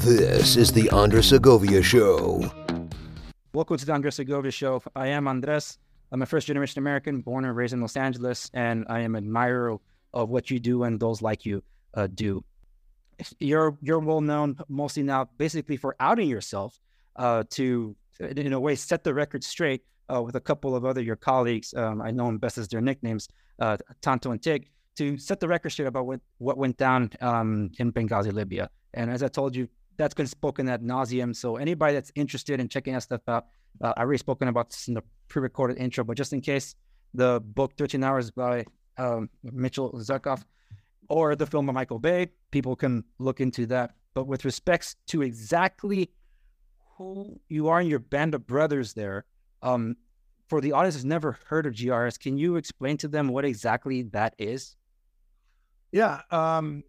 This is the Andres Segovia Show. Welcome to the Andres Segovia Show. I am Andres. I'm a first generation American, born and raised in Los Angeles, and I am an admirer of what you do and those like you uh, do. You're you're well known mostly now, basically for outing yourself uh, to, in a way, set the record straight uh, with a couple of other your colleagues. Um, I know them best as their nicknames, uh, Tanto and Tig, to set the record straight about what what went down um, in Benghazi, Libya. And as I told you, that's been spoken at nauseum. So anybody that's interested in checking that stuff out, uh, I already spoken about this in the pre-recorded intro, but just in case, the book 13 Hours by um, Mitchell Zuckoff or the film of Michael Bay, people can look into that. But with respects to exactly who you are and your band of brothers there, um, for the audience has never heard of GRS, can you explain to them what exactly that is? Yeah. Um,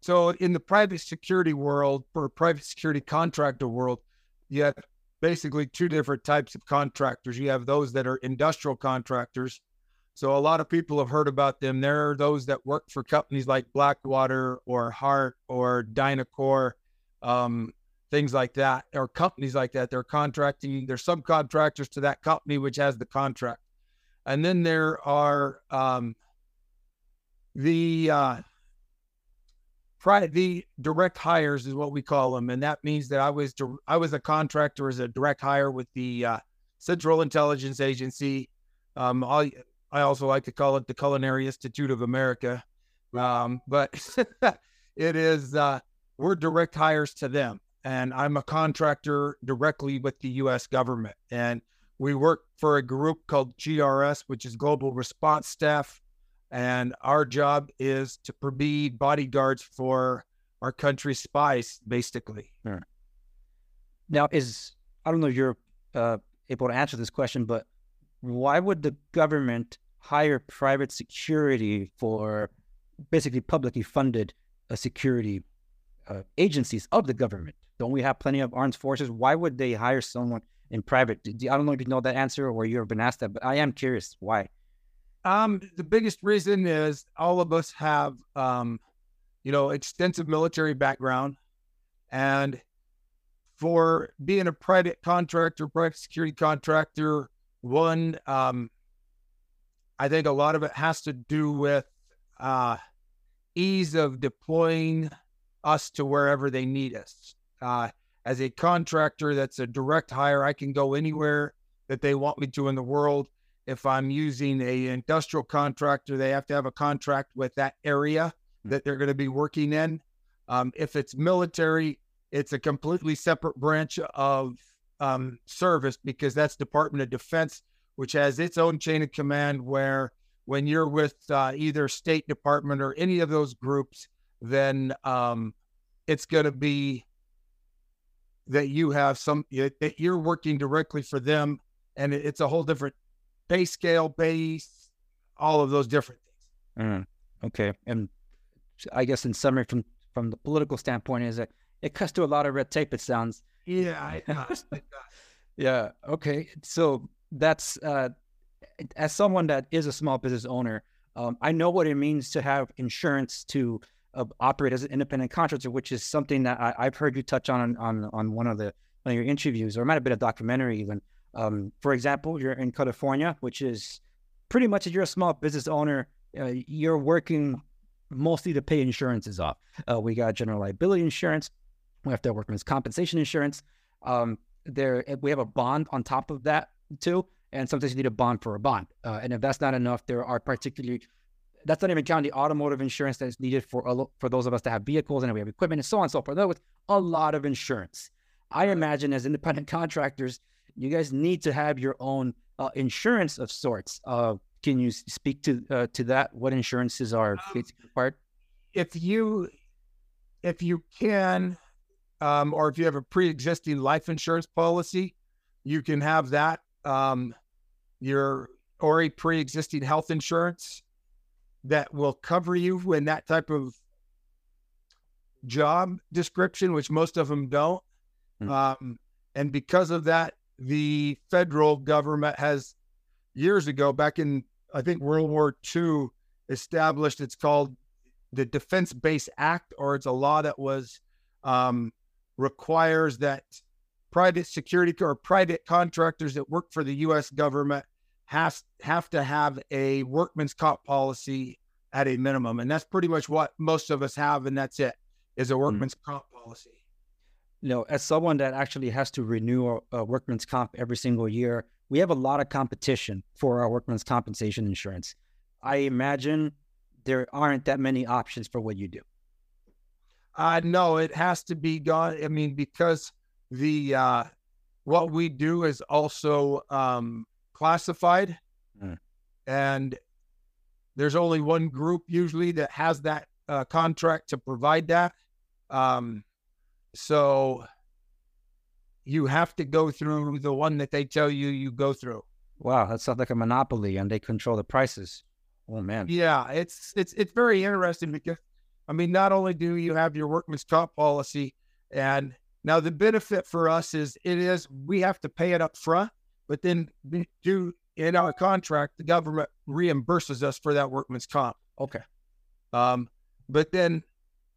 so in the private security world, or private security contractor world, you have basically two different types of contractors. You have those that are industrial contractors. So a lot of people have heard about them. There are those that work for companies like Blackwater or Hart or DynCorp, um, things like that, or companies like that. They're contracting, they're subcontractors to that company which has the contract. And then there are um, the uh, the direct hires is what we call them, and that means that I was I was a contractor as a direct hire with the uh, Central Intelligence Agency. Um, I I also like to call it the Culinary Institute of America, um, but it is uh, we're direct hires to them, and I'm a contractor directly with the U.S. government, and we work for a group called GRS, which is Global Response Staff and our job is to be bodyguards for our country's spies, basically. Sure. Now, is I don't know if you're uh, able to answer this question, but why would the government hire private security for basically publicly funded uh, security uh, agencies of the government? Don't we have plenty of armed forces? Why would they hire someone in private? I don't know if you know that answer or you've been asked that, but I am curious why. Um, the biggest reason is all of us have, um, you know, extensive military background, and for being a private contractor, private security contractor, one, um, I think a lot of it has to do with uh, ease of deploying us to wherever they need us. Uh, as a contractor, that's a direct hire. I can go anywhere that they want me to in the world if I'm using a industrial contractor, they have to have a contract with that area hmm. that they're going to be working in. Um, if it's military, it's a completely separate branch of um, service because that's Department of Defense, which has its own chain of command. Where when you're with uh, either State Department or any of those groups, then um, it's going to be that you have some that you're working directly for them, and it's a whole different pay scale base, all of those different things. Mm, okay, and I guess in summary, from from the political standpoint, is that it cuts to a lot of red tape. It sounds. Yeah, it does. it does. yeah. Okay. So that's uh, as someone that is a small business owner, um, I know what it means to have insurance to uh, operate as an independent contractor, which is something that I, have heard you touch on on on one of the one of your interviews, or it might have been a documentary even. Um, for example, you're in California, which is pretty much if you're a small business owner, uh, you're working mostly to pay insurances off. Uh, we got general liability insurance, we have to workman's compensation insurance. Um, there, we have a bond on top of that too, and sometimes you need a bond for a bond. Uh, and if that's not enough, there are particularly that's not even counting the automotive insurance that is needed for for those of us that have vehicles and we have equipment and so on and so forth. That was a lot of insurance. I imagine as independent contractors, you guys need to have your own uh, insurance of sorts. Uh, can you speak to uh, to that? What insurances are um, required? If you if you can, um, or if you have a pre-existing life insurance policy, you can have that. Um, your or a pre-existing health insurance that will cover you in that type of job description, which most of them don't. Mm. Um, and because of that, the federal government has years ago, back in I think World War II, established. It's called the Defense Base Act, or it's a law that was um, requires that private security or private contractors that work for the U.S. government has have to have a workman's comp policy at a minimum, and that's pretty much what most of us have, and that's it is a Hmm. workman's comp policy. You know, as someone that actually has to renew a, a workman's comp every single year, we have a lot of competition for our workman's compensation insurance. I imagine there aren't that many options for what you do. Uh no, it has to be gone. I mean, because the uh what we do is also um classified Mm. and there's only one group usually that has that uh, contract to provide that. Um so you have to go through the one that they tell you you go through. Wow, that sounds like a monopoly, and they control the prices. Oh man, Yeah, it's it's it's very interesting because I mean, not only do you have your workman's comp policy, and now the benefit for us is it is we have to pay it up front, but then we do in our contract, the government reimburses us for that workman's comp. okay, Um, but then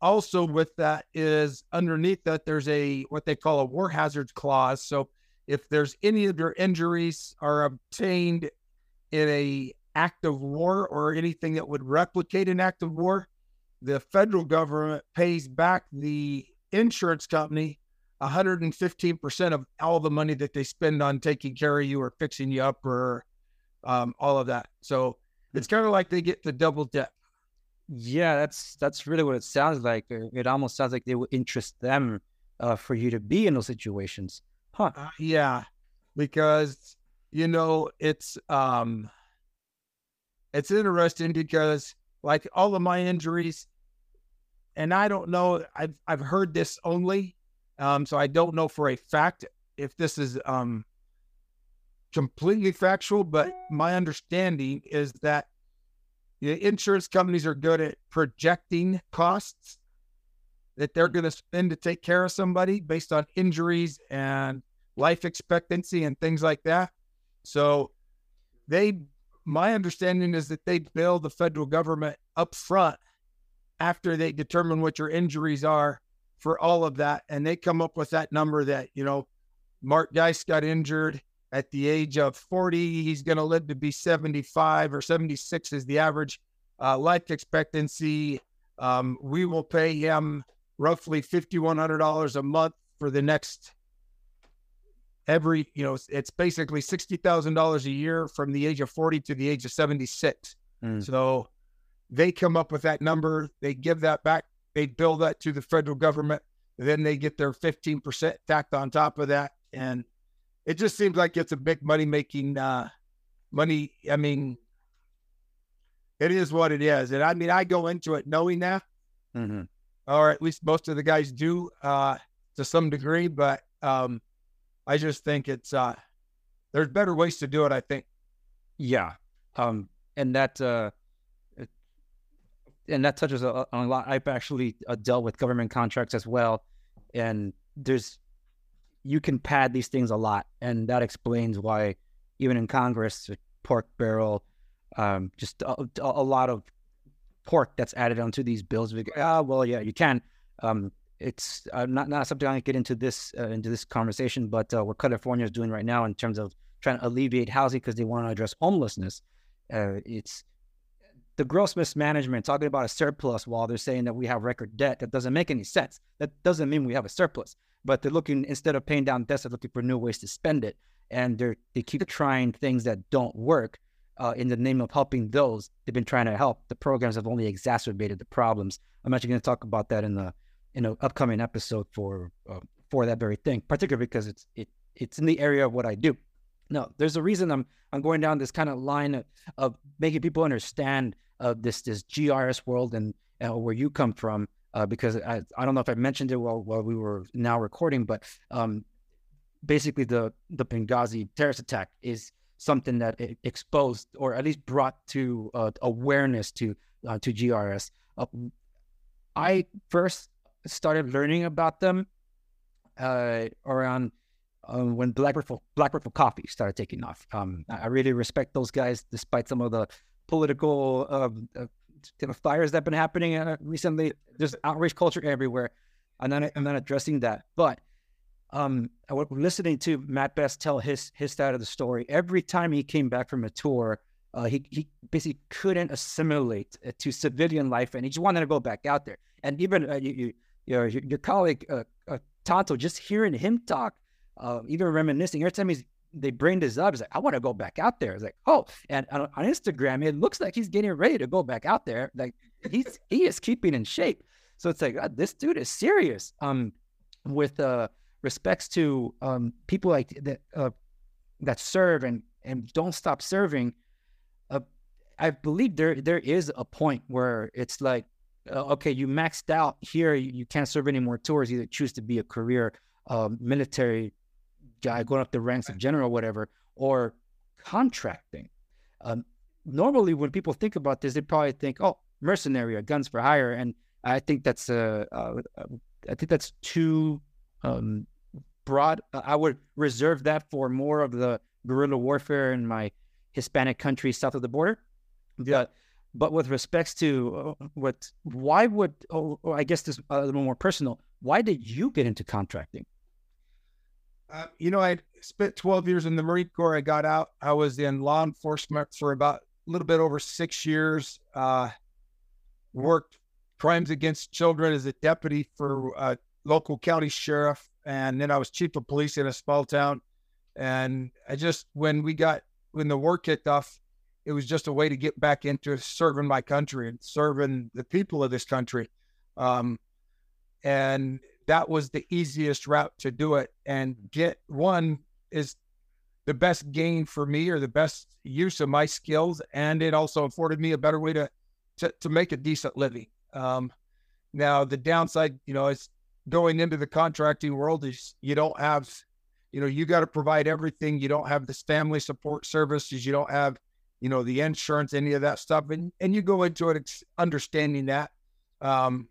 also with that is underneath that there's a what they call a war hazards clause. So if there's any of your injuries are obtained in a act of war or anything that would replicate an act of war, the federal government pays back the insurance company 115% of all the money that they spend on taking care of you or fixing you up or um, all of that. So it's kind of like they get the double dip. Yeah, that's that's really what it sounds like. It almost sounds like they would interest them uh, for you to be in those situations, huh? Uh, yeah, because you know it's um it's interesting because like all of my injuries, and I don't know. I've I've heard this only, um, so I don't know for a fact if this is um completely factual. But my understanding is that the insurance companies are good at projecting costs that they're hmm. going to spend to take care of somebody based on injuries and life expectancy and things like that. So they my understanding is that they bill the federal government up front after they determine what your injuries are for all of that and they come up with that number that you know Mark Geist got injured at the age of 40 he's going to live to be 75 or 76 is the average uh, life expectancy um, we will pay him roughly $5100 a month for the next every you know it's- basically $60000 a year from the age of 40 to the age of 76 Mm. so they come up with that number they give that back they bill that to the federal government then they get their 15% tacked on top of that and it just seems like it's a big money making uh money i mean it is what it is and i mean i go into it knowing that hmm or at least most of the guys do uh to some degree but um i just think it's uh there's better ways to do it i think Yeah. Um, and that uh, it- and that touches a- on a lot. I've actually uh, dealt with government contracts as well, and there's you can pad these things a lot, and that explains why even in Congress, pork barrel, um, just a, a lot of pork that's added onto these bills. We go, Ah, well, yeah, you can. Um, it's uh, not not something I get into this uh, into this conversation, but uh, what California is doing right now in terms of trying to alleviate housing because they want to address homelessness. Uh, it's the gross mismanagement talking about a surplus while they're saying that we have record debt. That doesn't make any sense. That doesn't mean we have a surplus. But they're looking instead of paying down debts, they're looking for new ways to spend it, and they they keep trying things that don't work uh, in the name of helping those they've been trying to help. The programs have only exacerbated the problems. I'm actually going to talk about that in the in an upcoming episode for uh, for that very thing, particularly because it's it it's in the area of what I do. No, there's a reason I'm I'm going down this kind of line of, of making people understand uh, this this GRS world and uh, where you come from. Uh, because I, I don't know if I mentioned it while while we were now recording, but um, basically the the Benghazi terrorist attack is something that exposed or at least brought to uh, awareness to uh, to GRS. Uh, I first started learning about them uh, around um, when Black Rifle Black Rifle Coffee started taking off. Um, I really respect those guys, despite some of the political um, uh, the fires that have been happening uh, recently. There's outrage culture everywhere. I'm not I'm not addressing that, but um, I was listening to Matt Best tell his his side of the story. Every time he came back from a tour, uh, he he basically couldn't assimilate uh, to civilian life, and he just wanted to go back out there. And even uh, you, you, your your colleague uh, uh, Tanto, just hearing him talk, even reminiscing every time he's they bring this up, he's like, I want to go back out there. It's like, oh, and on, on Instagram, it looks like he's getting ready to go back out there. Like he's he is keeping in shape. So it's like this dude is serious. Um, with uh respects to um people like that uh that serve and and don't stop serving. Uh, I believe there there is a point where it's like, uh, okay, you maxed out here, you, you, can't serve any more tours. Either choose to be a career uh, military guy going up the ranks of general, whatever, or contracting. Um, normally, when people think about this, they probably think, oh, mercenary or guns for hire, and I think that's uh, uh, I think that's too um, broad. I would reserve that for more of the guerrilla warfare in my Hispanic countries south of the border. Yeah. But with respects to uh, what, why would, oh, oh, I guess this a little more personal. Why did you get into contracting? Uh, you know, I spent 12 years in the Marine Corps. I got out. I was in law enforcement for about a little bit over six years. Uh, worked crimes against children as a deputy for a local county sheriff, and then I was chief of police in a small town. And I just when we got when the war kicked off, it was just a way to get back into serving my country and serving the people of this country. Um, and that was the easiest route to do it. And get one is the best gain for me or the best use of my skills. And it also afforded me a better way to to, to make a decent living. Um, now the downside you know is going into the contracting world is you don't have you know you got to provide everything. You don't have this family support services. You don't have you know the insurance any of that stuff. And and you go into it understanding that. Um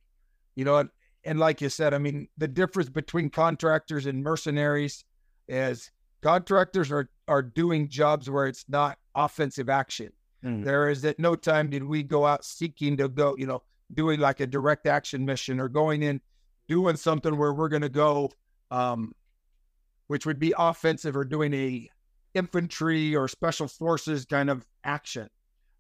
you know and like you said, I mean, the difference between contractors and mercenaries is contractors are are doing jobs where it's not offensive action. Mm. There is at no time did we go out seeking to go, you know, doing like a direct action mission or going in doing something where we're going to go, um, which would be offensive or doing a infantry or special forces kind of action.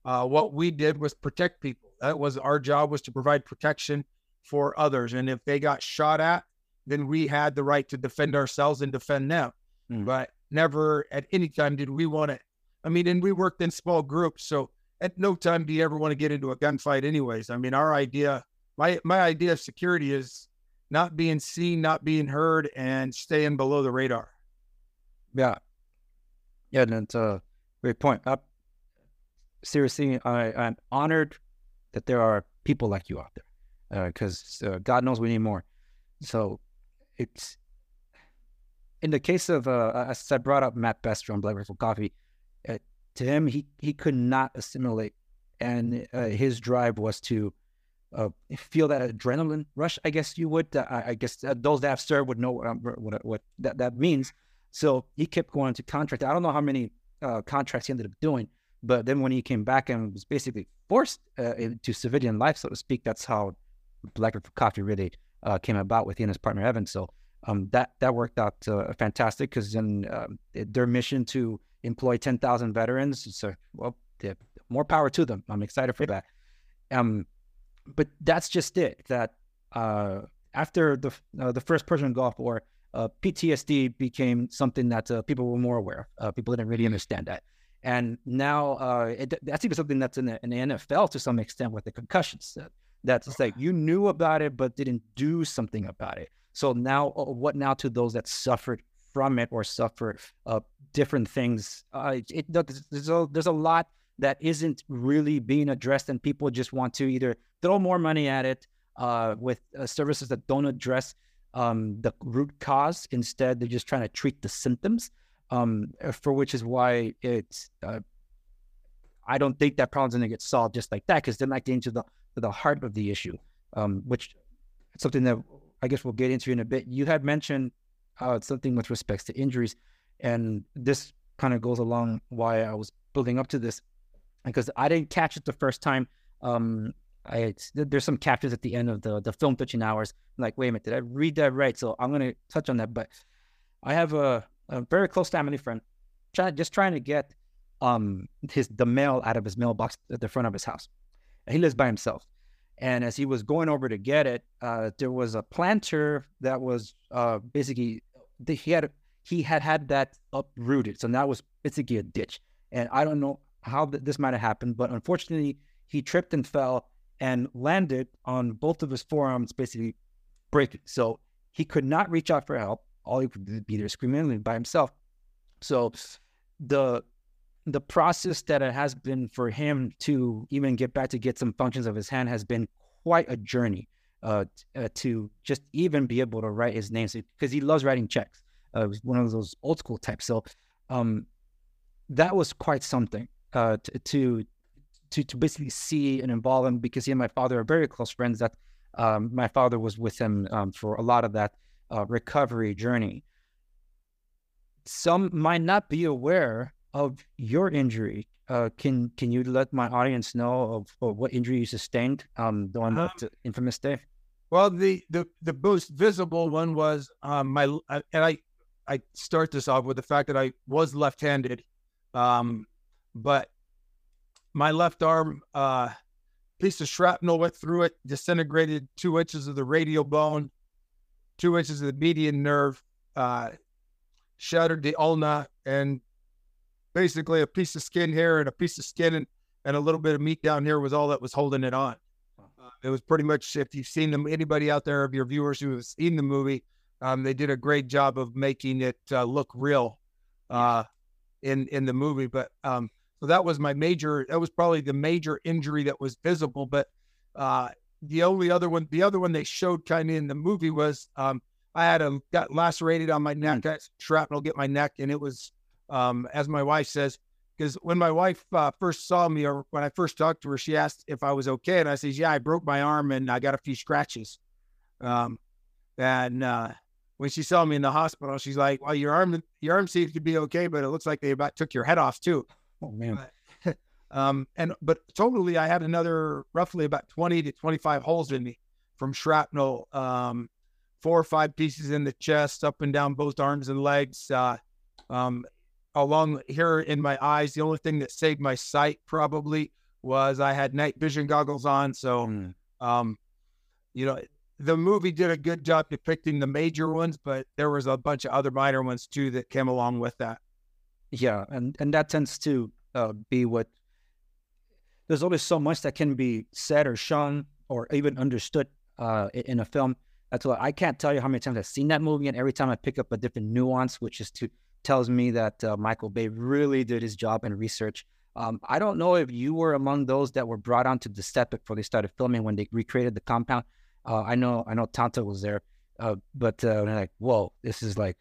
Uh, what we did was protect people. That was our job was to provide protection for others. And if they got shot at, then we had the right to defend ourselves and defend them. Mm. But never at any time did we want to. I mean, and we worked in small groups, so at no time do you ever want to get into a gunfight, anyways. I mean, our idea, my my idea of security is not being seen, not being heard, and staying below the radar. Yeah, yeah, that's a great point. Uh, seriously, I, I'm honored that there are people like you out there because uh, uh, God knows we need more. So it's in the case of uh, as I brought up Matt Best from Black Rifle Coffee. Uh, to him, he he could not assimilate, and uh, his drive was to uh, feel that adrenaline rush. I guess you would. I, guess those that have served would know um, what what that that means. So he kept going to contract. I don't know how many contracts he ended up doing, but then when he came back and was basically forced into civilian life, so to speak, that's how Black Rifle Coffee really uh, came about with he and his partner Evan. So um, that that worked out uh, fantastic because then um, their mission to employ 10,000 veterans. So well, more power to them. I'm excited for that. Um, but that's just it. That uh, after the uh, the first Persian Gulf War, uh, PTSD became something that uh, people were more aware of. Uh, people didn't really understand that. And now uh, it, that's even something that's in the, in the, NFL to some extent with the concussions. That's like you knew about it but didn't do something about it. So now, uh, what now to those that suffered from it or suffer uh, different things? Uh, it, there's, a, there's a lot that isn't really being addressed, and people just want to either throw more money at it uh, with uh, services that don't address um, the root cause. Instead, they're just trying to treat the symptoms, um, for which is why it's. I don't think that problem's going to get solved just like that because they're not getting to the the heart of the issue, um, which something that I guess we'll get into in a bit. You had mentioned uh, something with respects to injuries, and this kind of goes along why I was building up to this, because I didn't catch it the first time. Um, I there's some captures at the end of the the film 13 Hours. I'm like, wait a minute, did I read that right? So I'm gonna touch on that. But I have a, a very close family friend, try, just trying to get um his the mail out of his mailbox at the front of his house. And he lives by himself. And as he was going over to get it, uh, there was a planter that was uh, basically he had he had had that uprooted, so now was basically a ditch. And I don't know how th- this might have happened, but unfortunately, he tripped and fell and landed on both of his forearms, basically breaking. So he could not reach out for help. All he could be there screaming by himself. So the the process that it has been for him to even get back to get some functions of his hand has been quite a journey uh, uh, to just even be able to write his name because he loves writing checks. Uh, one of those old school types. So um, that was quite something uh, to, to to to basically see and involve him because he and my father are very close friends. That um, my father was with him um, for a lot of that uh, recovery journey. Some might not be aware of your injury, uh, can can you let my audience know of, of what injury you sustained um, the one um, the infamous day? Well, the the the most visible one was um, my uh, and I I start this off with the fact that I was left-handed, um, but my left arm uh, piece of shrapnel went through it, disintegrated two inches of the radial bone, two inches of the median nerve, uh, shattered the ulna, and basically a piece of skin here and a piece of skin and, and a little bit of meat down here was all that was holding it on. Uh, it was pretty much if you've seen them, anybody out there of your viewers who have seen the movie, um, they did a great job of making it uh, look real uh, in in the movie. But um, so that was my major. That was probably the major injury that was visible. But uh, the only other one, the other one they showed kind of in the movie was um, I had a got lacerated on my neck. Got shrapnel get my neck, and it was um, as my wife says, because when my wife uh, first saw me or when I first talked to her, she asked if I was okay, and I says, "Yeah, I broke my arm and I got a few scratches." Um, and uh, when she saw me in the hospital, she's like, "Well, your arm, your arm seems to be okay, but it looks like they about took your head off too." Oh man. um, and but totally, I had another roughly about twenty to twenty-five holes in me from shrapnel. Um, four or five pieces in the chest, up and down both arms and legs. Uh, um, along here in my eyes. The only thing that saved my sight probably was I had night vision goggles on. So, mm. um, you know, the movie did a good job depicting the major ones, but there was a bunch of other minor ones too that came along with that. Yeah, and and that tends to uh, be what. There's always so much that can be said or shown or even understood uh, in a film. That's why I can't tell you how many times I've seen that movie, and every time I pick up a different nuance, which is to tells me that uh, Michael Bay really did his job in research. Um, I don't know if you were among those that were brought onto the set before they started filming when they recreated the compound. Uh, I know, I know, Tanto was there, uh, but uh, like, whoa, this is like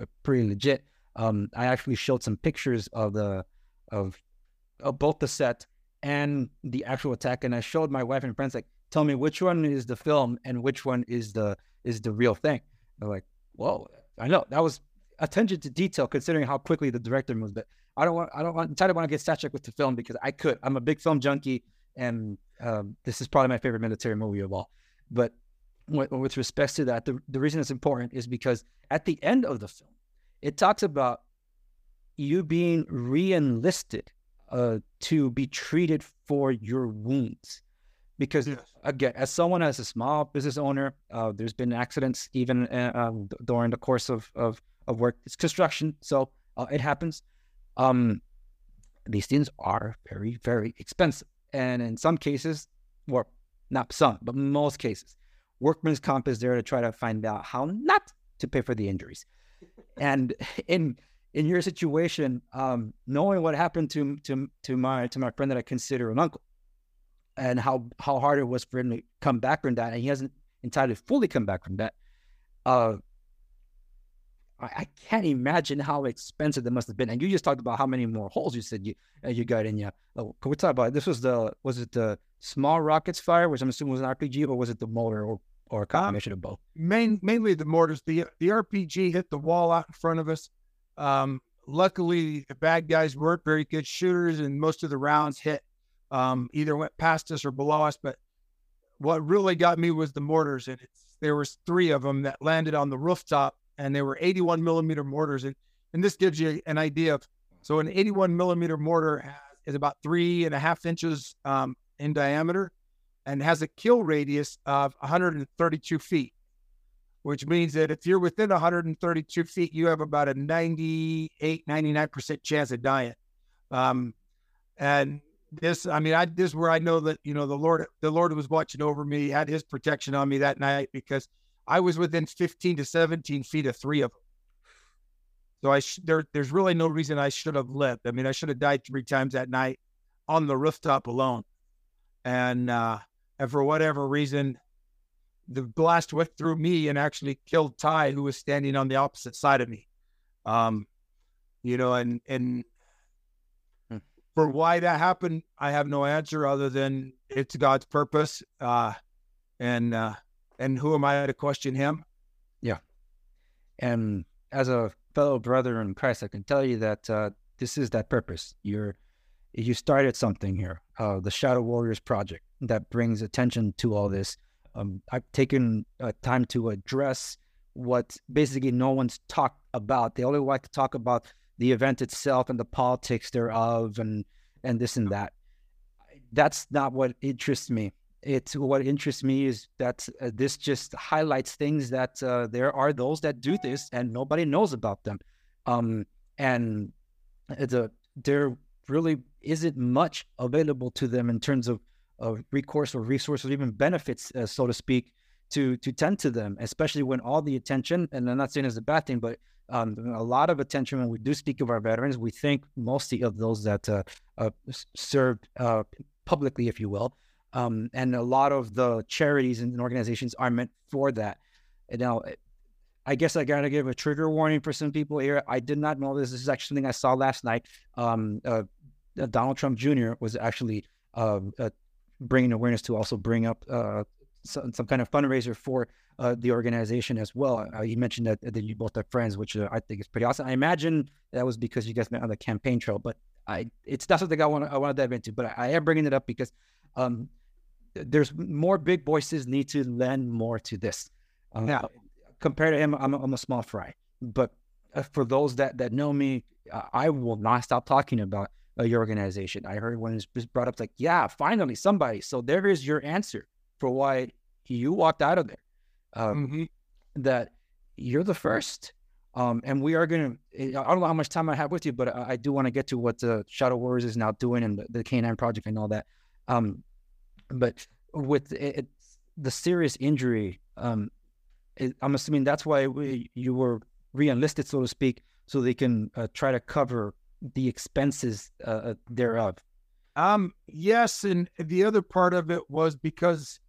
uh, pretty legit. Um, I actually showed some pictures of the of, of both the set and the actual attack, and I showed my wife and friends like, tell me which one is the film and which one is the is the real thing. They're like, whoa, I know that was attention to detail considering how quickly the director moves. But I don't want I don't want I don't want to get sidetracked with the film because I could. I'm a big film junkie, and um, this is probably my favorite military movie of all. But with, with respect to that, the, the reason it's important is because at the end of the film, it talks about you being re-enlisted uh, to be treated for your wounds. Because yes. again, as someone as a small business owner, uh, there's been accidents even uh, um, during the course of, of of work. It's construction, so uh, it happens. Um, these things are very, very expensive, and in some cases, well, not some, but most cases, workman's comp is there to try to find out how not to pay for the injuries. and in in your situation, um, knowing what happened to to to my to my friend that I consider an uncle, and how how hard it was for him to come back from that, and he hasn't entirely fully come back from that. Uh, I, can't imagine how expensive that must have been. And you just talked about how many more holes you said you uh, you got in. Yeah, oh, can we talk about this? Was the was it the small rockets fire, which I'm assuming was an RPG, or was it the mortar, or or a combination um, of both? Main, mainly the mortars. The the RPG hit the wall out in front of us. Um, luckily, the bad guys weren't very good shooters, and most of the rounds hit um, either went past us or below us. But what really got me was the mortars, and there was three of them that landed on the rooftop, and they were 81 millimeter mortars, and and this gives you an idea of so an 81 millimeter mortar is about three and a half inches um, in diameter, and has a kill radius of 132 feet, which means that if you're within 132 feet, you have about a 98, 99% chance of dying. Um, and this, I mean, I this is where I know that you know the Lord, the Lord was watching over me, had His protection on me that night because I was within 15 to 17 feet of three of them. So I sh- there, there's really no reason I should have lived. I mean, I should have died three times that night on the rooftop alone. And uh, and for whatever reason, the blast went through me and actually killed Ty, who was standing on the opposite side of me. Um, you know, and and hmm. for why that happened, I have no answer other than it's God's purpose. Uh, and uh, and who am I to question Him? Yeah, and as a fellow brother in Christ, I can tell you that uh, this is that purpose. You're you started something here, uh, the Shadow Warriors project that brings attention to all this. Um, I've taken uh, time to address what basically no one's talked about. They only like to talk about the event itself and the politics thereof, and and this and that. That's not what interests me it's what interests me is that uh, this just highlights things that uh, there are those that do this and nobody knows about them. Um, and the, there really isn't much available to them in terms of, of recourse or resources or even benefits uh, so to speak to to tend to them especially when all the attention and i'm not saying it's a bad thing but um, a lot of attention when we do speak of our veterans we think mostly of those that uh, uh, served uh, publicly if you will um, and a lot of the charities and organizations are meant for that. And now, I guess I gotta give a trigger warning for some people here. I did not know this. This is actually something I saw last night. Um, uh, uh Donald Trump Jr. was actually uh, uh, bringing awareness to also bring up uh, some, some, kind of fundraiser for uh, the organization as well. he mentioned that, that you both are friends, which I think is pretty awesome. I imagine that was because you guys met on the campaign trail, but I it's not something I want I want to dive into. But I, I am bringing it up because um, there's more big voices need to lend more to this. Uh, yeah. Compared to him, I'm, I'm a small fry. But uh, for those that, that know me, I will not stop talking about uh, your organization. I heard when it was brought up, like, yeah, finally somebody. So there is your answer for why you walked out of there. Um, mm-hmm. That you're the first. Um, and we are going to, I don't know how much time I have with you, but I, I do want to get to what the Shadow Warriors is now doing and the, the K9 project and all that. Um, but with it, the serious injury, um, it, I'm assuming that's why we, you were re-enlisted, so to speak, so they can uh, try to cover the expenses uh, uh, thereof. Um, yes, and the other part of it was because,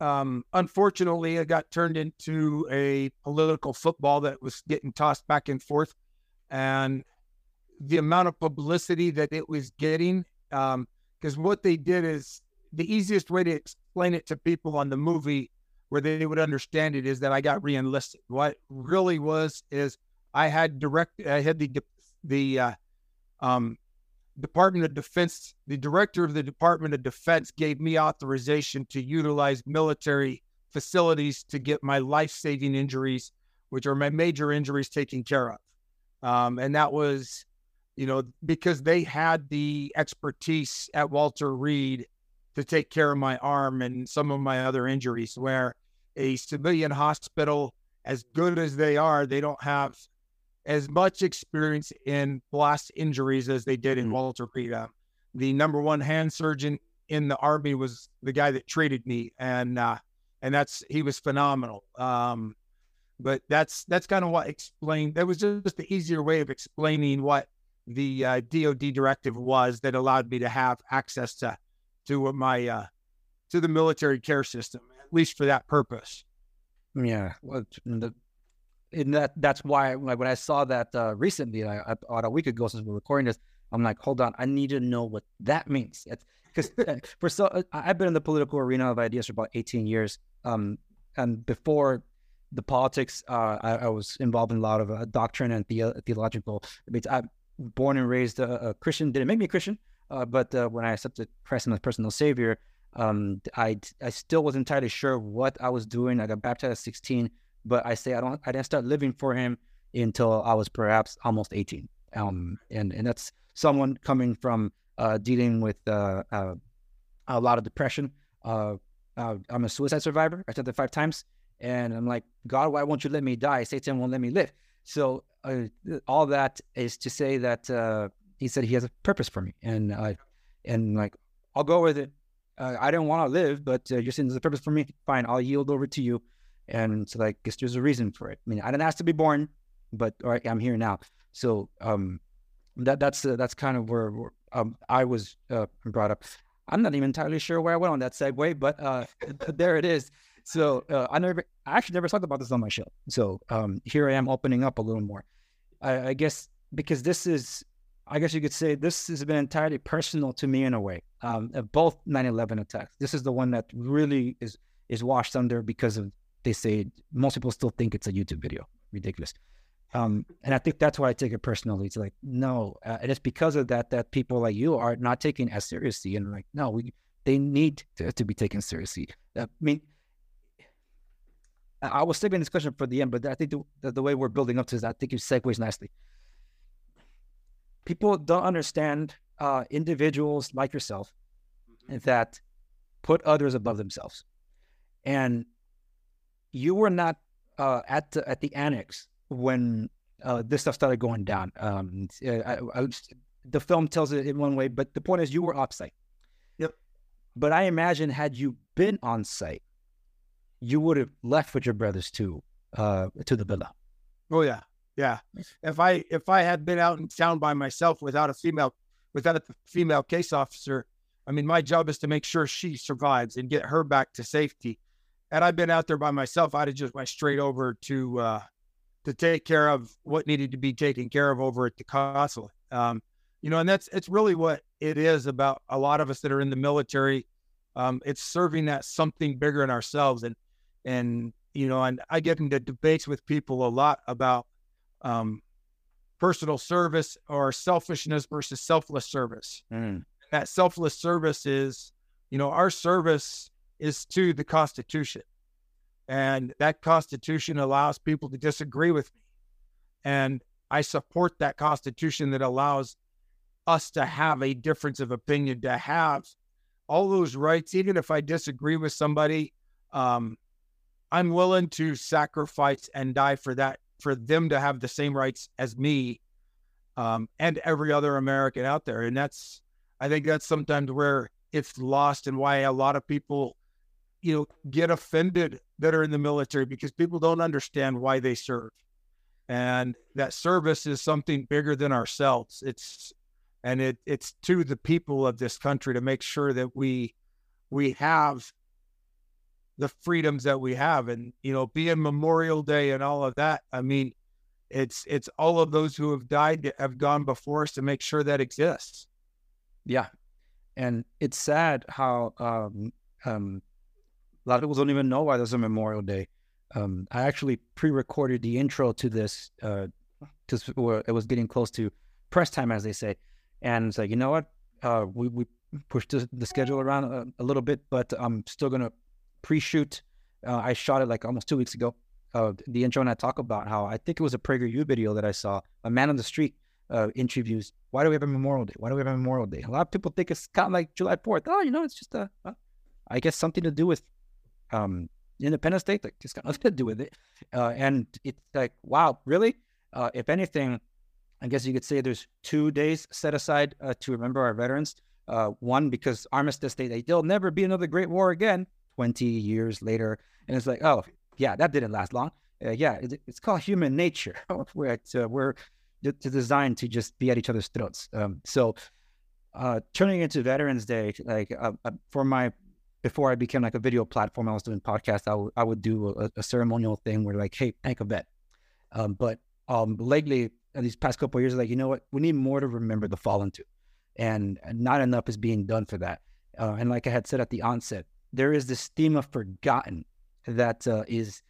um, unfortunately, it got turned into a political football that was getting tossed back and forth, and the amount of publicity that it was getting. Because um, what they did is the easiest way to explain it to people on the movie where they would understand it is that I got reenlisted. What really was is I had direct, I had the the uh, um, Department of Defense, the director of the Department of Defense gave me authorization to utilize military facilities to get my life saving injuries, which are my major injuries, taken care of. Um, and that was, you know, because they had the expertise at Walter Reed to take care of my arm and some of my other injuries. Where a civilian hospital, as good as they are, they don't have as much experience in blast injuries as they did in mm-hmm. Walter Reed. Uh, the number one hand surgeon in the army was the guy that treated me, and uh, and that's he was phenomenal. Um, but that's that's kind of what explained. That was just the easier way of explaining what the uh, DoD directive was that allowed me to have access to to my uh, to the military care system, at least for that purpose. Yeah, well, the, and that that's why like when I saw that uh, recently, I, about a week ago since we're recording this, I'm like, hold on, I need to know what that means. Because uh, for so uh, I've been in the political arena of ideas for about 18 years, um, and before the politics, uh, I, I, was involved in a lot of uh, doctrine and the- theological debates. I'm born and raised a, a Christian. Didn't make me a Christian, Uh, but uh, when I accepted Christ as my personal savior, um, I I still wasn't entirely sure what I was doing. I got baptized at 16, but I say I don't I didn't start living for Him until I was perhaps almost 18. Um, and and that's someone coming from uh, dealing with uh, uh, a lot of depression. Uh, I'm a suicide survivor. I attempted five times, and I'm like, God, why won't you let me die? Satan won't let me live. So all that is to say that He said He has a purpose for me, and uh, and like I'll go with it. Uh, I didn't want to live, but uh, you're saying there's a purpose for me. Fine, I'll yield over to you. And so, like, guess there's a reason for it. I mean, I didn't ask to be born, but all right, I'm here now. So um, that that's uh, that's kind of where, where um, I was uh, brought up. I'm not even entirely sure where I went on that segue, but uh, there it is. So uh, I never, I actually never talked about this on my show. So um, here I am opening up a little more. I, I, guess because this is, I guess you could say this has been entirely personal to me in a way. Um, both 9/11 attacks. This is the one that really is is washed under because of they say most people still think it's a YouTube video. Ridiculous. Um, and I think that's why I take it personally. It's like, no, uh, and it's because of that that people like you are not taking as seriously. And like, no, we they need to, to be taken seriously. Uh, I mean, I was saving this question for the end, but I think the, the, the way we're building up to this, I think it segues nicely. People don't understand uh, individuals like yourself mm-hmm. that put others above themselves, and you were not uh, at the, at the annex when uh, this stuff started going down. Um, I, I, the film tells it in one way, but the point is you were off site. Yep. But I imagine had you been on site, you would have left with your brothers to uh, to the villa. Oh yeah, yeah. If I if I had been out in town by myself without a female without a female case officer, I mean, my job is to make sure she survives and get her back to safety. Had I been out there by myself, I'd have just went straight over to uh, to take care of what needed to be taken care of over at the consulate. Um, you know, and that's it's really what it is about a lot of us that are in the military. Um, it's serving that something bigger in ourselves, and and you know, and I get into debates with people a lot about um, personal service or selfishness versus selfless service. Mm. That selfless service is, you know, our service is to the Constitution. And that Constitution allows people to disagree with me. And I support that Constitution that allows us to have a difference of opinion, to have all those rights, even if I disagree with somebody. Um, I'm willing to sacrifice and die for that, for them to have the same rights as me um, and every other American out there. And that's, I think that's sometimes where it's lost and why a lot of people you know, get offended that are in the military because people don't understand why they serve. And that service is something bigger than ourselves. It's and it it's to the people of this country to make sure that we we have the freedoms that we have and you know being memorial day and all of that i mean it's it's all of those who have died have gone before us to make sure that exists yeah and it's sad how um um a lot of people don't even know why there's a Memorial Day. Um, I actually pre-recorded the intro to this because uh, it was getting close to press time, as they say. And it's like, you know what? Uh, we we pushed the, the schedule around a, a, little bit, but I'm still gonna pre-shoot. Uh, I shot it like almost two weeks ago. Uh, the intro and I talk about how I think it was a PragerU video that I saw. A man on the street uh, interviews. Why do we have a Memorial Day? Why do we have a Memorial Day? A lot of people think it's kind of like July Fourth. Oh, you know, it's just a, I guess something to do with um, Independence Day, like just got nothing to do with it. Uh, and it's like, wow, really? Uh, if anything, I guess you could say there's two days set aside uh, to remember our veterans. Uh, one because Armistice Day, there'll never be another Great War again. Twenty years later, and it's like, oh yeah, that didn't last long. Uh, yeah, it, it's called human nature. we're uh, we're designed to just be at each other's throats. Um, so turning into Veterans Day, like for my before I became like a video platform, I was doing podcasts. I, w- I would do a, a, ceremonial thing where like, hey, thank a vet. Um, but um, lately, in these past couple years, like you know what, we need more to remember the fallen to, and, not enough is being done for that. Uh, and like I had said at the onset, there is this theme of forgotten that uh, is,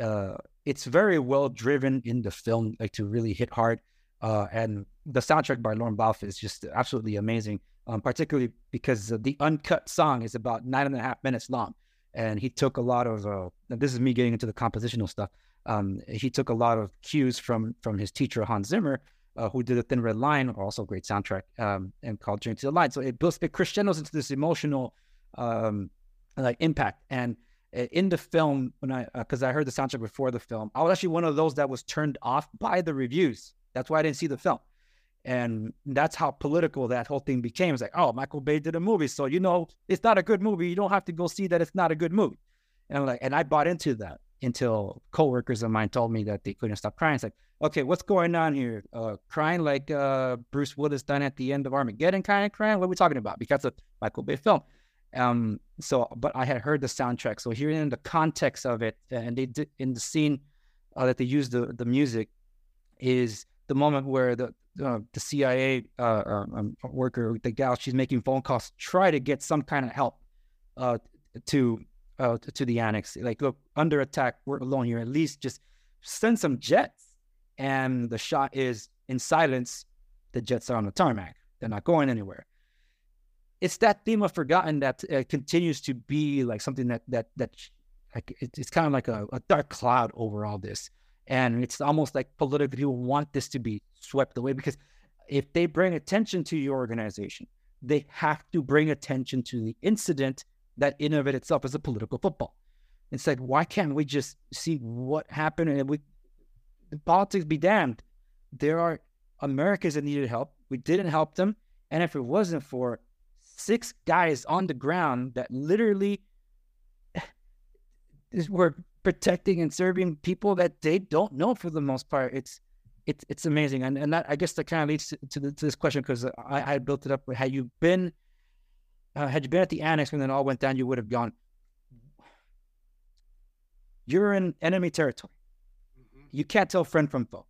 uh, it's very well driven in the film, like to really hit hard. Uh, and the soundtrack by Lorne Balfe is just absolutely amazing. um, particularly because the uncut song is about nine and a half minutes long, and he took a lot of. Uh, this is me getting into the compositional stuff. Um, he took a lot of cues from from his teacher Hans Zimmer, uh, who did a Thin Red Line, also great soundtrack, um, and called Journey to the Light. So it builds it crescendos into this emotional um, like impact. And uh, in the film, when I because uh, I heard the soundtrack before the film, I was actually one of those that was turned off by the reviews. That's why I didn't see the film. And that's how political that whole thing became. It's like, oh, Michael Bay did a movie, so you know it's not a good movie. You don't have to go see that it's not a good movie. And I'm like, and I bought into that until coworkers of mine told me that they couldn't stop crying. It's like, okay, what's going on here? Uh, crying like uh, Bruce Willis done at the end of Armageddon, kind of crying. What are we talking about? Because of Michael Bay film. Um, so, but I had heard the soundtrack, so hearing the context of it, and they did in the scene uh, that they used the the music is the moment where the uh, the CIA uh, um, worker, the gal, she's making phone calls, try to get some kind of help uh, to uh, to the annex. Like, look, under attack, we're alone here. At least just send some jets. And the shot is in silence. The jets are on the tarmac. They're not going anywhere. It's that theme of forgotten that uh, continues to be like something that that that like it, it's kind of like a, a dark cloud over all this. And it's almost like political people want this to be swept away because if they bring attention to your organization, they have to bring attention to the incident that in of it itself is a political football. It's like, why can't we just see what happened and we the politics be damned. There are Americans that needed help. We didn't help them. And if it wasn't for six guys on the ground that literally were protecting and serving people that they don't know for the most part, it's it's it's amazing. And and that I guess that kind of leads to, to, the, to this question because I, I built it up. Had you been uh, had you been at the annex when it all went down, you would have gone. You're in enemy territory. Mm-hmm. You can't tell friend from foe.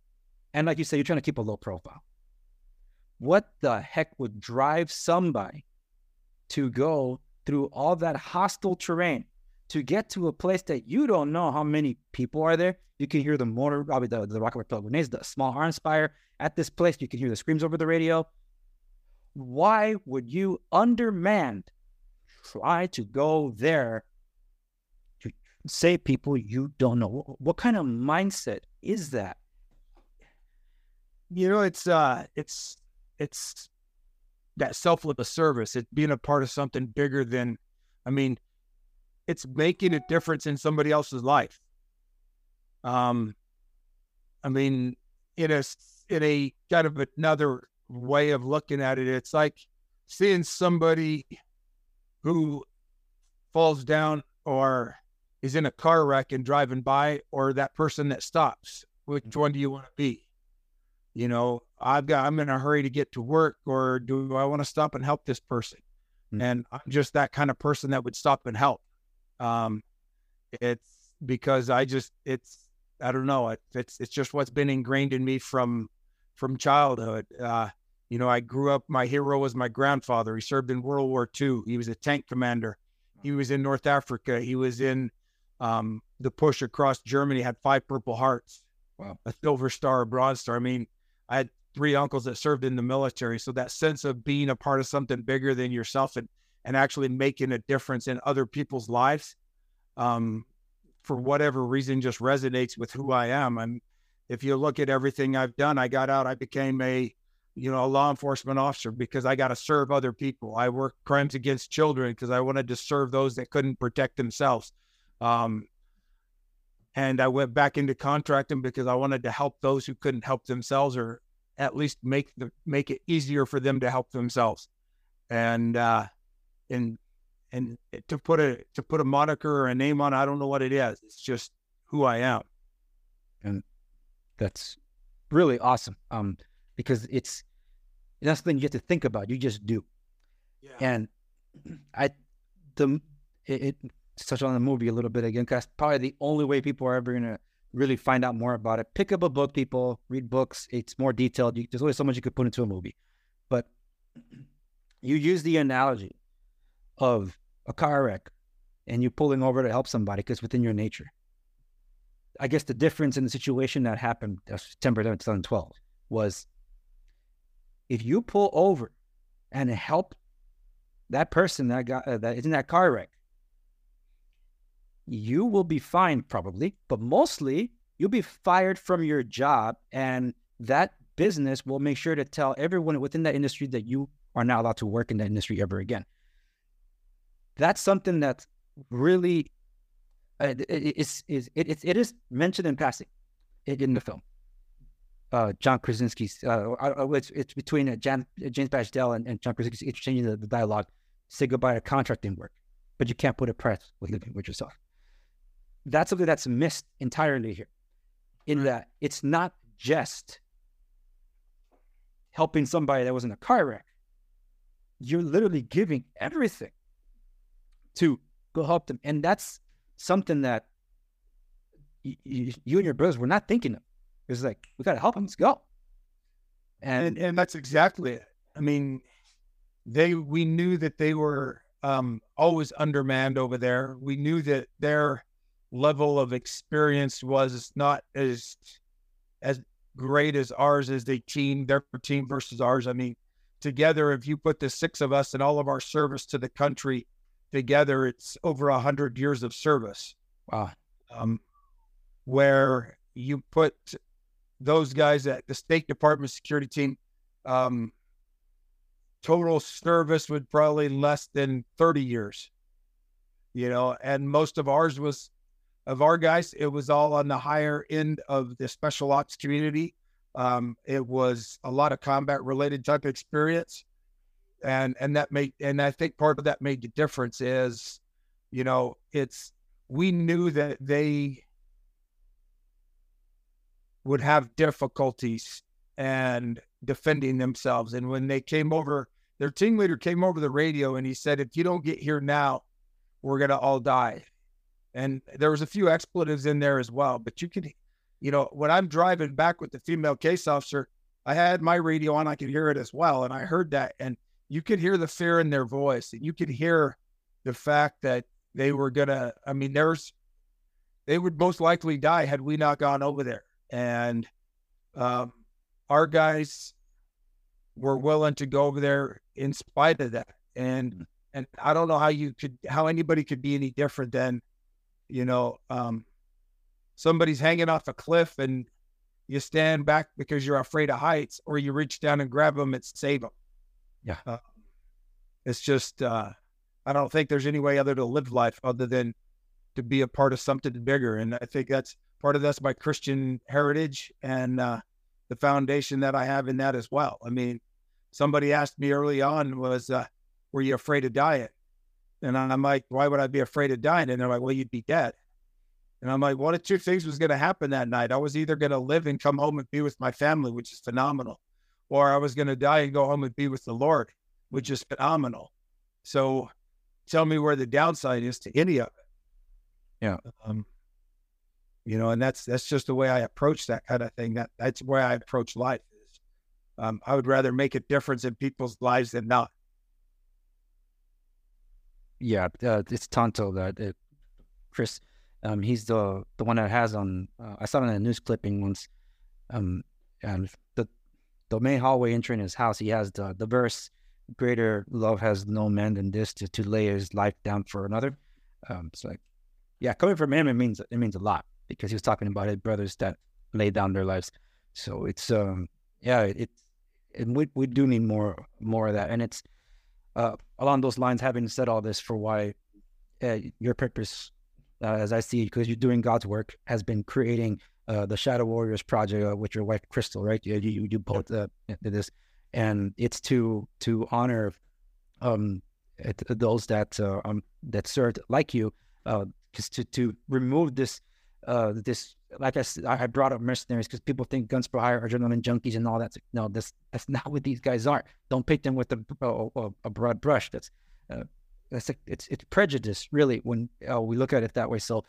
And like you said, you're trying to keep a low profile. What the heck would drive somebody to go through all that hostile terrain to get to a place that you don't know how many people are there? You can hear the mortar, probably the, the rocket grenades, the small arms fire at this place. You can hear the screams over the radio why would you undermanned try to go there to save people you don't know? What kind of mindset is that? You know, it's uh it's it's that selfless service. It's being a part of something bigger than I mean, it's making a difference in somebody else's life. Um I mean, in a in a kind of another way of looking at it. It's like seeing somebody who falls down or is in a car wreck and driving by, or that person that stops. Which mm-hmm. one do you want to be? You know, I've got I'm in a hurry to get to work, or do I want to stop and help this person? Mm-hmm. And I'm just that kind of person that would stop and help. Um, it's because I just it's I don't know it's it's just what's been ingrained in me from from childhood. Uh, you know, I grew up, my hero was my grandfather. He served in World War II. He was a tank commander. He was in North Africa. He was in um, the push across Germany, had five Purple Hearts, wow. a Silver Star, a Bronze Star. I mean, I had three uncles that served in the military. So that sense of being a part of something bigger than yourself and, and actually making a difference in other people's lives, um, for whatever reason, just resonates with who I am. And if you look at everything I've done, I got out, I became a you know, a law enforcement officer because I got to serve other people. I work crimes against children because I wanted to serve those that couldn't protect themselves. Um, and I went back into contracting because I wanted to help those who couldn't help themselves, or at least make the make it easier for them to help themselves. And uh, and and to put a to put a moniker or a name on, I don't know what it is. It's just who I am. And that's really awesome. Um, because it's that's something you have to think about. You just do. Yeah. And I the it, it touch on the movie a little bit again because probably the only way people are ever gonna really find out more about it. Pick up a book, people read books. It's more detailed. You, there's only so much you could put into a movie, but you use the analogy of a car wreck and you pulling over to help somebody because within your nature. I guess the difference in the situation that happened September 2012 was if you pull over and help that person that got uh, that is in that car wreck, you will be fined probably, but mostly you'll be fired from your job, and that business will make sure to tell everyone within that industry that you are not allowed to work in that industry ever again. That's something that really uh, is is it, it, it is mentioned in passing in the film. Uh, John Krasinski's uh, it's, it's between uh, Jan, James Badge Dale and, and John Krasinski exchanging the, the dialogue. Say goodbye to contracting work, but you can't put a price with living with yourself. That's something that's missed entirely here. In that it's not just helping somebody that was in a car wreck. You're literally giving everything to go help them, and that's something that y- y- you and your brothers were not thinking of. It's like we got to help them. Let's go. And, and and that's exactly it. I mean, they we knew that they were um, always undermanned over there. We knew that their level of experience was not as as great as ours as a team. Their team versus ours. I mean, together, if you put the six of us and all of our service to the country together, it's over a hundred years of service. Wow. Um, where you put those guys at the State Department security team, um, total service would probably less than 30 years, you know, and most of ours was of our guys, it was all on the higher end of the special ops community. Um, it was a lot of combat related type experience. And and that made and I think part of that made the difference is, you know, it's we knew that they would have difficulties and defending themselves. And when they came over, their team leader came over the radio and he said, if you don't get here now, we're going to all die. And there was a few expletives in there as well. But you could, you know, when I'm driving back with the female case officer, I had my radio on, I could hear it as well. And I heard that. And you could hear the fear in their voice. And you could hear the fact that they were to, I mean, there's, they would most likely die had we not gone over there and um, our guys were willing to go over there in spite of that. And mm. and I don't know how you could how anybody could be any different than, you know, um, somebody's hanging off a cliff and you stand back because you're afraid of heights, or you reach down and grab them and save them. Yeah, uh, it's just uh, I don't think there's any way other to live life other than to be a part of something bigger, and I think that's part of that's my Christian heritage and uh, the foundation that I have in that as well. I mean, somebody asked me early on was, uh, "Were you afraid of dying?" And I'm like, "Why would I be afraid of dying?" And they're like, "Well, you'd be dead." And I'm like, one of two things was going to happen that night. I was either going to live and come home and be with my family, which is phenomenal, or I was going to die and go home and be with the Lord, which is phenomenal. So tell me where the downside is to any of it. Yeah. Um, you know, and that's that's just the way I approach that kind of thing. That that's where I approach life. Is, um, I would rather make a difference in people's lives than not. Yeah, uh, it's Tanto that uh, Kris. Um, he's the the one that has on. Uh, I saw it in a news clipping once. Um, and the the main hallway entering his house, he has the the verse, "Greater love has no man than this to to lay his life down for another." Um, it's like, yeah, coming from him, it means it means a lot because he was talking about his brothers that laid down their lives. So it's um yeah it, it we we do need more more of that, and it's uh, along those lines. Having said all this, for why uh, your purpose, uh, as I see it, because you're doing God's work, has been creating uh, the Shadow Warriors project uh, with your wife Crystal, right? You you, you both uh, did this, and it's to to honor um those that um that served like you, uh, just to to remove this uh, this like I, I brought up mercenaries because people think guns for hire are adrenaline junkies and all that. No, this that's not what these guys are. Don't paint them with a, a, a broad brush. That's uh, that's a, it's it's prejudice really when uh, we look at it that way. So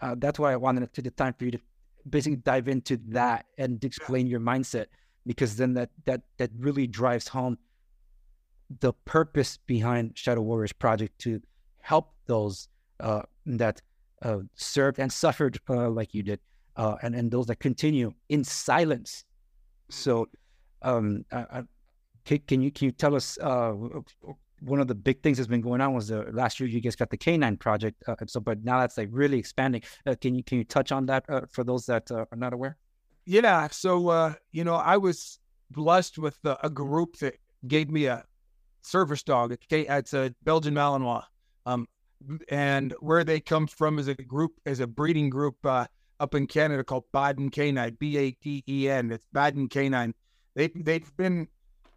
uh, that's why I wanted to take the time for you to basically dive into that and explain your mindset because then that that that really drives home the purpose behind Shadow Warriors project to help those uh, that uh, served and suffered uh, like you did, uh, and and those that continue in silence. So, um, can, can, you can you tell us uh, one of the big things that's been going on was the last year you guys got the Canine project. Uh, so, but now that's like really expanding. Uh, can you can you touch on that uh, for those that uh, are not aware? Yeah. So, uh, you know, I was blessed with a group that gave me a service dog. It's a Belgian Malinois. Um, and where they come from is a group, as a breeding group uh, up in Canada called Baden Canine, B A D E N. It's Baden Canine. They they've been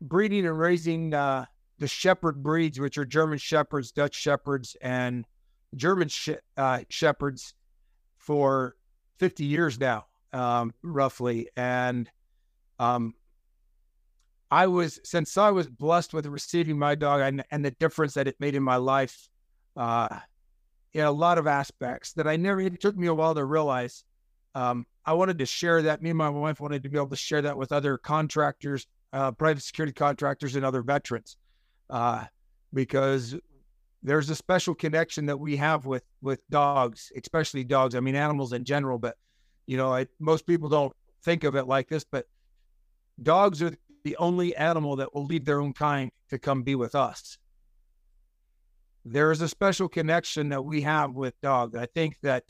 breeding and raising uh, the shepherd breeds, which are German shepherds, Dutch shepherds, and German sh- uh, shepherds for 50 years now, um, roughly. And um, I was, since I was blessed with receiving my dog and, and the difference that it made in my life, uh, in a lot of aspects that I never, it took me a while to realize. Um, I wanted to share that. Me and my wife wanted to be able to share that with other contractors, uh, private security contractors, and other veterans, uh, because there's a special connection that we have with with dogs, especially dogs. I mean, animals in general, but you know, I, most people don't think of it like this, but dogs are the only animal that will leave their own kind to come be with us. There is a special connection that we have with dogs. I think that,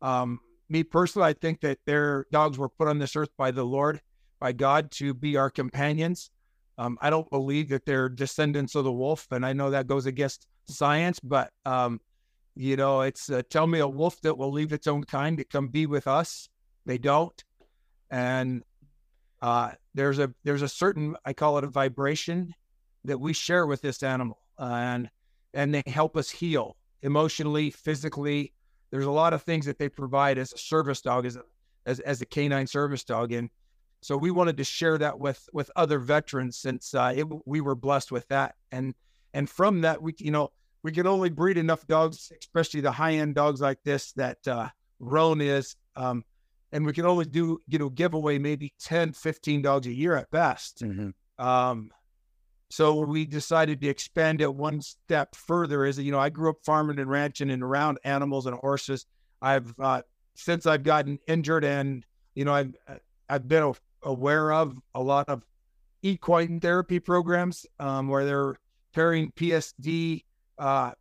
um, me personally, I think that their dogs were put on this earth by the Lord, by God, to be our companions. Um, I don't believe that they're descendants of the wolf, and I know that goes against science, but um, you know, it's uh, tell me a wolf that will leave its own kind to come be with us. They don't, and uh, there's a there's a certain I call it a vibration that we share with this animal, uh, and and they help us heal emotionally, physically. There's a lot of things that they provide as a service dog, as a as, as a canine service dog, and so we wanted to share that with with other veterans since uh, it, we were blessed with that, and and from that we you know we can only breed enough dogs, especially the high end dogs like this that uh, Roan is. Um, and we can only do you know give away maybe 10 15 dogs a year at best mm-hmm. um, so we decided to expand it one step further is you know i grew up farming and ranching and around animals and horses i've uh, since i've gotten injured and you know i've i've been aware of a lot of equine therapy programs um, where they're pairing psd uh,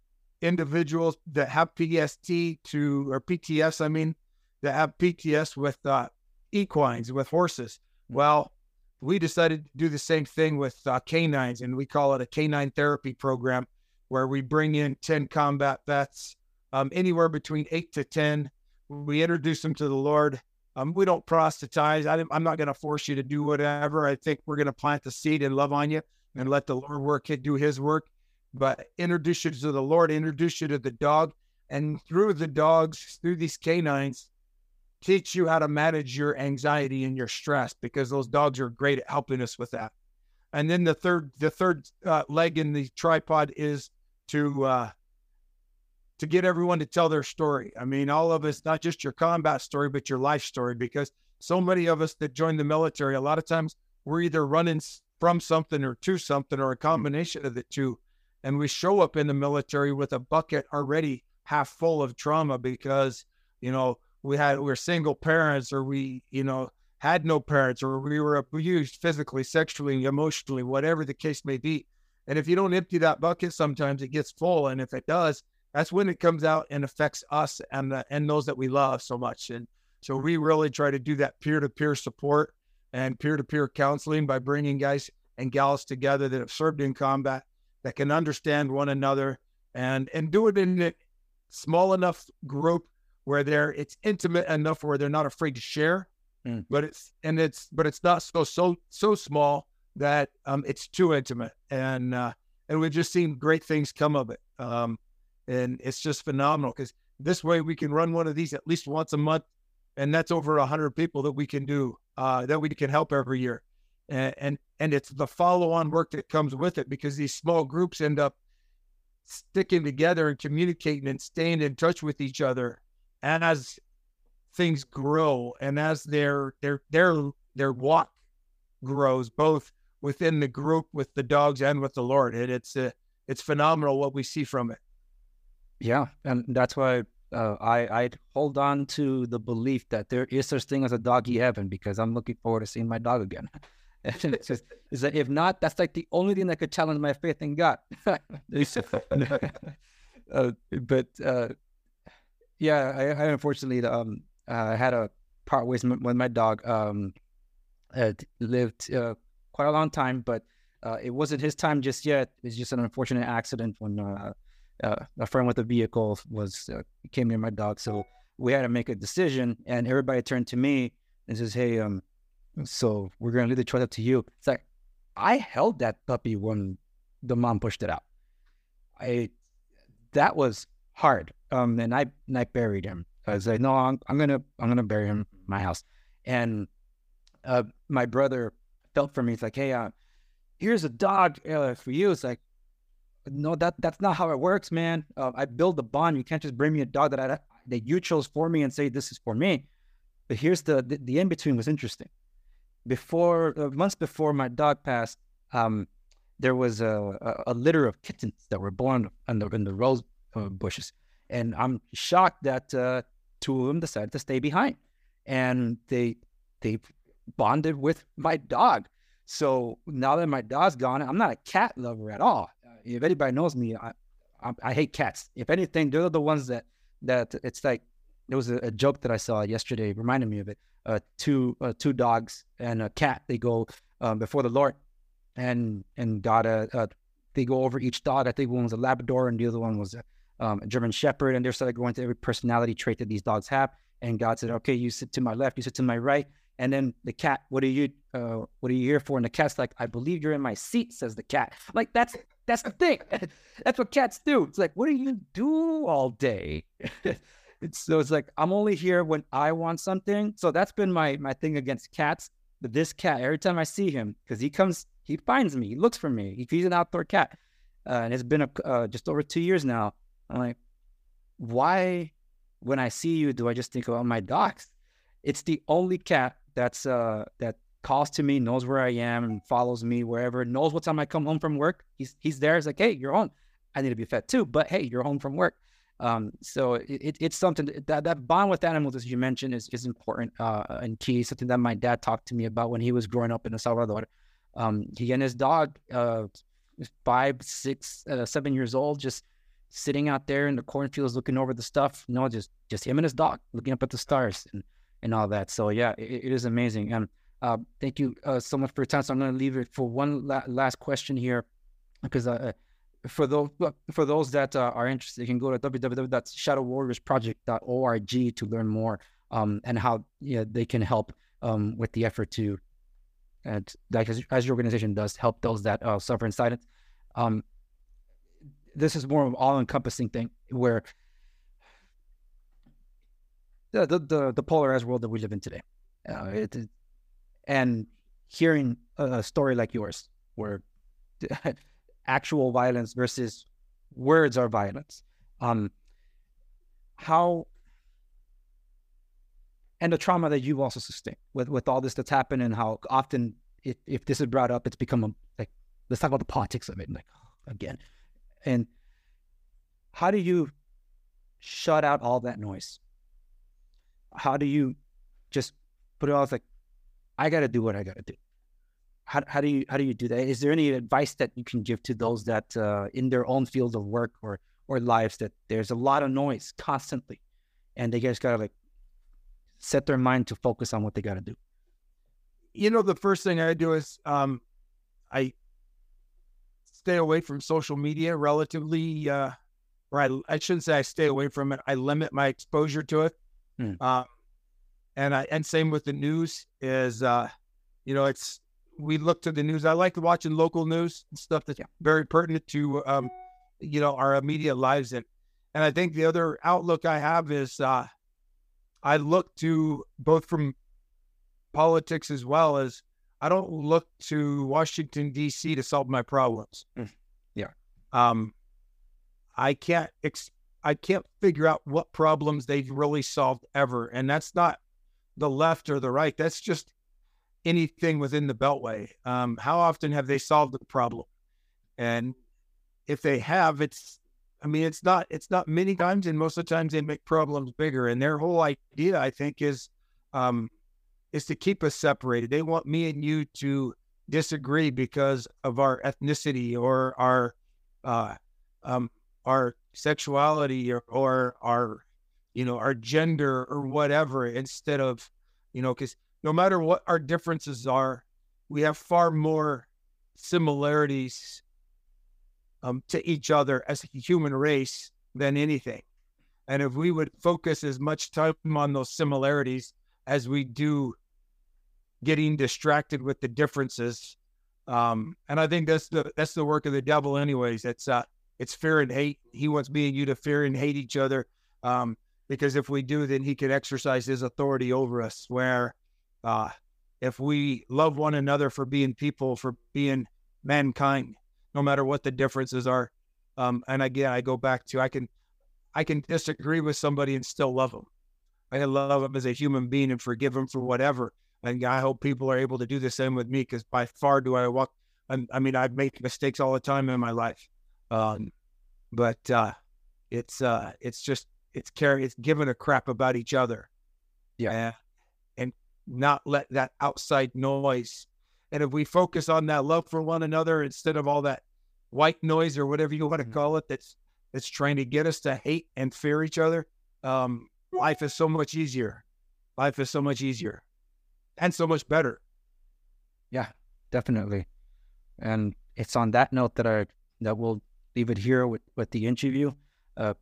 individuals that have pst to or pts i mean that have PTS with uh, equines, with horses. Hmm. Well, we decided to do the same thing with uh, canines, and we call it a canine therapy program where we bring in 10 combat vets, um, anywhere between eight to 10. We introduce them to the Lord. Um, we don't proselytize. I am not going to force you to do whatever. I think we're going to plant the seed and love on you and let the Lord work, do his work. But introduce you to the Lord, introduce you to the dog. And through the dogs, through these canines, teach you how to manage your anxiety and your stress because those dogs are great at helping us with that. And then the third, the third uh, leg in the tripod is to uh, to get everyone to tell their story. I mean, all of us, not just your combat story, but your life story, because so many of us that join the military, a lot of times we're either running from something or to something or a combination of the two. And we show up in the military with a bucket already half full of trauma because, you know, we had we were single parents or we you know had no parents or we were abused physically sexually emotionally whatever the case may be. And if you don't empty that bucket sometimes it gets full. And if it does that's when it comes out and affects us and the, and those that we love so much. And so we really try to do that peer-to-peer support and peer-to-peer counseling by bringing guys and gals together that have served in combat that can understand one another and and do it in a small enough group where they're it's intimate enough where they're not afraid to share, mm. but it's and it's but it's not so so so small that um, it's too intimate, and uh, and we've just seen great things come of it, um, and it's just phenomenal because this way we can run one of these at least once a month, and that's over a hundred people that we can do uh, that we can help every year, and, and and it's the follow-on work that comes with it because these small groups end up sticking together and communicating and staying in touch with each other as things grow and as their their their their walk grows both within the group with the dogs and with the lord and it's uh, it's phenomenal what we see from it yeah and that's why uh, I I hold on to the belief that there is such thing as a doggy heaven because I'm looking forward to seeing my dog again, it's just, it's like, if not, that's like the only thing that could challenge my faith in God. uh, but uh, yeah, I, I unfortunately um uh, had a part ways with my dog. Um, lived uh, quite a long time, but uh, it wasn't his time just yet. It's just an unfortunate accident when uh, uh, a friend with a vehicle was uh, came near my dog. So we had to make a decision, and everybody turned to me and says, "Hey, um, so we're gonna leave the choice up to you." It's like I held that puppy when the mom pushed it out. I that was hard. Um, and I and I buried him. I was like, "No, I'm, I'm gonna I'm gonna bury him in my house." And uh, my brother felt for me. It's like, "Hey, uh, here's a dog uh, for you." It's like, no, that that's not how it works, man. Uh, I build a bond. You can't just bring me a dog that I that you chose for me and say this is for me. But here's the the, the in between was interesting. Before uh, months before my dog passed, um, there was a, a, a, litter of kittens that were born in the in the rose uh, bushes, and I'm shocked that uh, two of them decided to stay behind, and they they bonded with my dog. So now that my dog's gone, I'm not a cat lover at all. If anybody knows me, I, I, I hate cats. If anything, they're the ones that that it's like there was a, a joke that I saw yesterday, reminded me of it. Uh, two uh, two dogs and a cat. They go um, before the Lord, and and got a, a, they go over each dog. I think one was a Labrador and the other one was a, um, a German Shepherd, and they're started going to every personality trait that these dogs have. And God said, "Okay, you sit to my left, you sit to my right." And then the cat, what are you, uh, what are you here for? And the cat's like, I believe you're in my seat, says the cat. Like that's that's the thing. That's what cats do. It's like, what do you do all day? it's so it's like I'm only here when I want something. So that's been my my thing against cats. But this cat, every time I see him, because he comes, he finds me, he looks for me. He's an outdoor cat, uh, and it's been a, uh, just over two years now. I'm like, why, when I see you, do I just think about my dogs? It's the only cat that's uh that calls to me, knows where I am, and follows me wherever. Knows what time I come home from work. He's he's there. It's like, hey, you're home. I need to be fed too, but hey, you're home from work. Um, so it, it's something that that bond with animals, as you mentioned, is is important uh, and key. Something that my dad talked to me about when he was growing up in El Salvador. Um, he and his dog, uh, five, six, uh, seven years old, just sitting out there in the cornfields looking over the stuff. You know, just just him and his dog looking up at the stars and and all that. So yeah, it, it is amazing. And uh, thank you uh, so much for your time. So I'm going to leave it for one la- last question here, because uh, for those for those that uh, are interested, you can go to www.shadowwarriorsproject.org to learn more um, and how yeah, they can help um, with the effort to, and like as, as, your organization does, help those that uh, suffer in silence. Um, this is more of an all-encompassing thing where the, the the, the polarized world that we live in today. Uh, it, and hearing a story like yours where actual violence versus words are violence um how and the trauma that you've also sustained with with all this that's happened and how often if, if this is brought up it's become a, like let's talk about the politics of it like again and how do you shut out all that noise how do you just put it off like I got to do what I got to do. How, how do you how do you do that? Is there any advice that you can give to those that uh, in their own field of work or or lives that there's a lot of noise constantly, and they just gotta like set their mind to focus on what they got to do. You know, the first thing I do is um, I stay away from social media relatively, uh, or I, I shouldn't say I stay away from it. I limit my exposure to it. Hmm. Uh, and I and same with the news is uh, you know it's we look to the news. I like watching local news and stuff that's yeah. very pertinent to um, you know our immediate lives and and I think the other outlook I have is uh, I look to both from politics as well as I don't look to Washington D.C. to solve my problems. Mm. Yeah. Um, I can't ex- I can't figure out what problems they've really solved ever, and that's not the left or the right. That's just anything within the Beltway. Um, how often have they solved the problem? And if they have, it's I mean, it's not it's not many times, and most of the times they make problems bigger. And their whole idea, I think, is um, is to keep us separated. They want me and you to disagree because of our ethnicity or our uh, um, our sexuality or, or our you know our gender or whatever instead of you know because no matter what our differences are we have far more similarities um, to each other as a human race than anything and if we would focus as much time on those similarities as we do getting distracted with the differences. Um, and i think that's the that's the work of the devil anyways. It's uh it's fear and hate. He wants me and you to fear and hate each other um, because if we do then he can exercise his authority over us where uh, if we love one another for being people for being mankind no matter what the differences are um, and again i go back to i can i can disagree with somebody and still love them i can love them as a human being and forgive them for whatever and I hope people are able to do the same with me because by far do I walk. I mean, I've made mistakes all the time in my life, um, but uh, it's uh, it's just it's carry it's giving a crap about each other, yeah, and not let that outside noise. And if we focus on that love for one another instead of all that white noise or whatever you want to mm-hmm. call it, that's that's trying to get us to hate and fear each other, um, life is so much easier. Life is so much easier and so much better. Yeah, definitely. And it's on that note that I that we'll leave it here with, with the interview. Uh,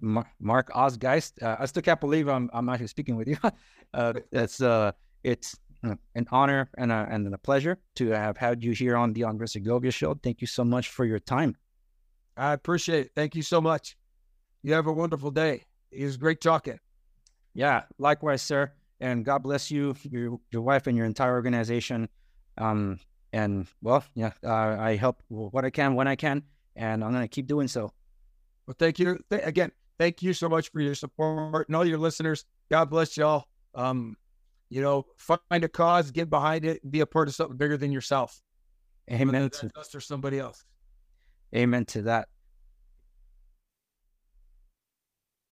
Mark Oz Geist. Uh, I still can't believe I'm I'm actually speaking with you. uh, it's uh it's an honor and a, and a pleasure to have had you here on the Andres Segovia show. Thank you so much for your time. I appreciate it. Thank you so much. You have a wonderful day. It was great talking. Yeah, likewise, sir and God bless you, your your wife, and your entire organization. Um, and well, yeah, uh, I help what I can when I can, and I'm gonna keep doing so. Well, thank you Th- again. Thank you so much for your support and all your listeners. God bless y'all. Um, you know, find a cause, get behind it, be a part of something bigger than yourself. Amen. to us or somebody else. Amen to that.